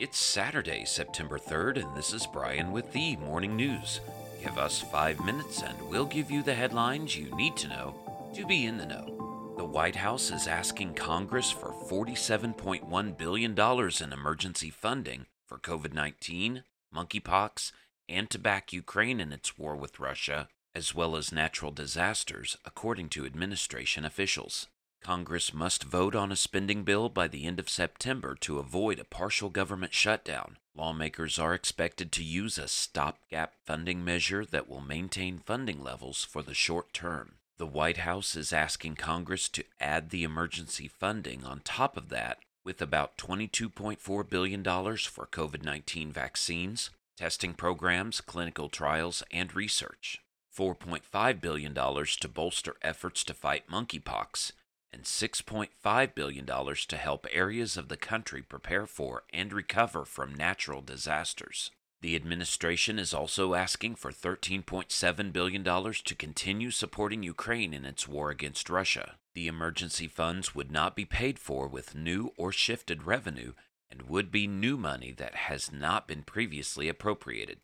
It's Saturday, September 3rd, and this is Brian with the Morning News. Give us five minutes and we'll give you the headlines you need to know to be in the know. The White House is asking Congress for $47.1 billion in emergency funding for COVID 19, monkeypox, and to back Ukraine in its war with Russia, as well as natural disasters, according to administration officials. Congress must vote on a spending bill by the end of September to avoid a partial government shutdown. Lawmakers are expected to use a stopgap funding measure that will maintain funding levels for the short term. The White House is asking Congress to add the emergency funding on top of that, with about $22.4 billion for COVID 19 vaccines, testing programs, clinical trials, and research, $4.5 billion to bolster efforts to fight monkeypox and $6.5 billion to help areas of the country prepare for and recover from natural disasters. The administration is also asking for $13.7 billion to continue supporting Ukraine in its war against Russia. The emergency funds would not be paid for with new or shifted revenue and would be new money that has not been previously appropriated.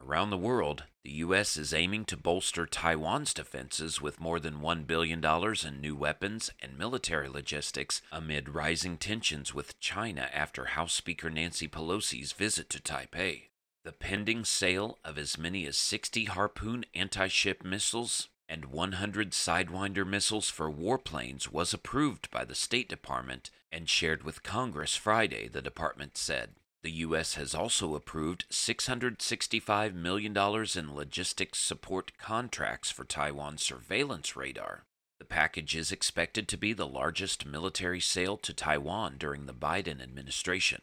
Around the world, the U.S. is aiming to bolster Taiwan's defenses with more than $1 billion in new weapons and military logistics amid rising tensions with China after House Speaker Nancy Pelosi's visit to Taipei. The pending sale of as many as 60 Harpoon anti ship missiles and 100 Sidewinder missiles for warplanes was approved by the State Department and shared with Congress Friday, the department said. The U.S. has also approved $665 million in logistics support contracts for Taiwan's surveillance radar. The package is expected to be the largest military sale to Taiwan during the Biden administration.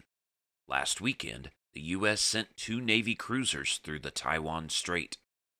Last weekend, the U.S. sent two Navy cruisers through the Taiwan Strait.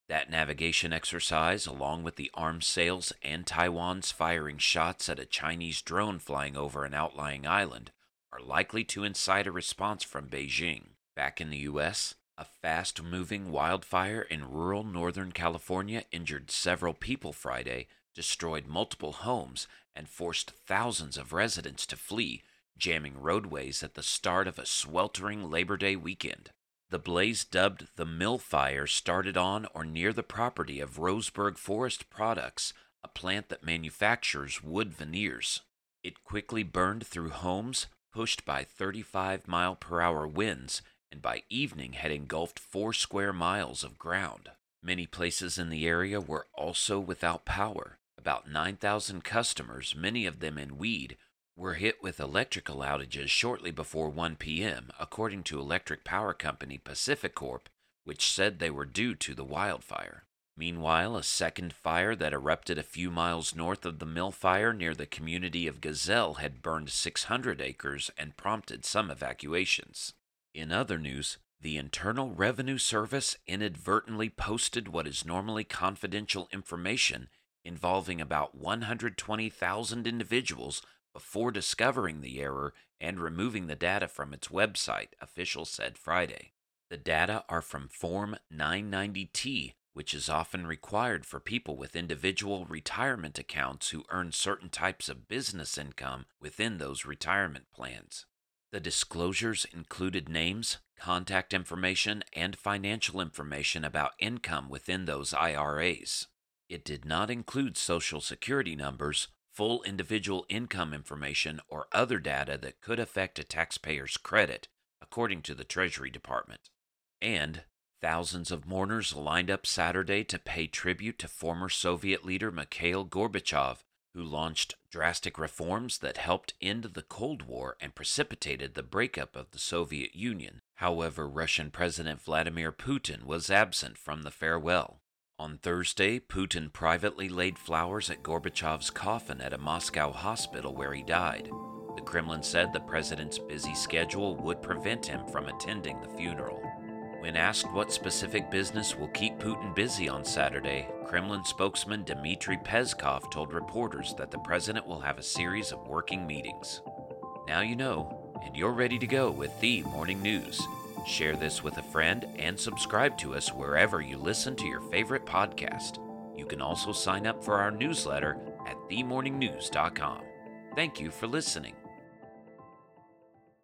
That navigation exercise, along with the arms sales and Taiwan's firing shots at a Chinese drone flying over an outlying island, are likely to incite a response from Beijing. Back in the U.S., a fast moving wildfire in rural Northern California injured several people Friday, destroyed multiple homes, and forced thousands of residents to flee, jamming roadways at the start of a sweltering Labor Day weekend. The blaze, dubbed the Mill Fire, started on or near the property of Roseburg Forest Products, a plant that manufactures wood veneers. It quickly burned through homes, pushed by 35 mile per hour winds, and by evening had engulfed four square miles of ground. Many places in the area were also without power. About 9,000 customers, many of them in Weed, were hit with electrical outages shortly before 1 p.m., according to electric power company PacifiCorp, which said they were due to the wildfire. Meanwhile, a second fire that erupted a few miles north of the mill fire near the community of Gazelle had burned 600 acres and prompted some evacuations. In other news, the Internal Revenue Service inadvertently posted what is normally confidential information involving about 120,000 individuals before discovering the error and removing the data from its website, officials said Friday. The data are from Form 990T, which is often required for people with individual retirement accounts who earn certain types of business income within those retirement plans. The disclosures included names, contact information, and financial information about income within those IRAs. It did not include Social Security numbers, full individual income information, or other data that could affect a taxpayer's credit, according to the Treasury Department. And Thousands of mourners lined up Saturday to pay tribute to former Soviet leader Mikhail Gorbachev, who launched drastic reforms that helped end the Cold War and precipitated the breakup of the Soviet Union. However, Russian President Vladimir Putin was absent from the farewell. On Thursday, Putin privately laid flowers at Gorbachev's coffin at a Moscow hospital where he died. The Kremlin said the president's busy schedule would prevent him from attending the funeral. When asked what specific business will keep Putin busy on Saturday, Kremlin spokesman Dmitry Peskov told reporters that the president will have a series of working meetings. Now you know, and you're ready to go with the morning news. Share this with a friend and subscribe to us wherever you listen to your favorite podcast. You can also sign up for our newsletter at themorningnews.com. Thank you for listening.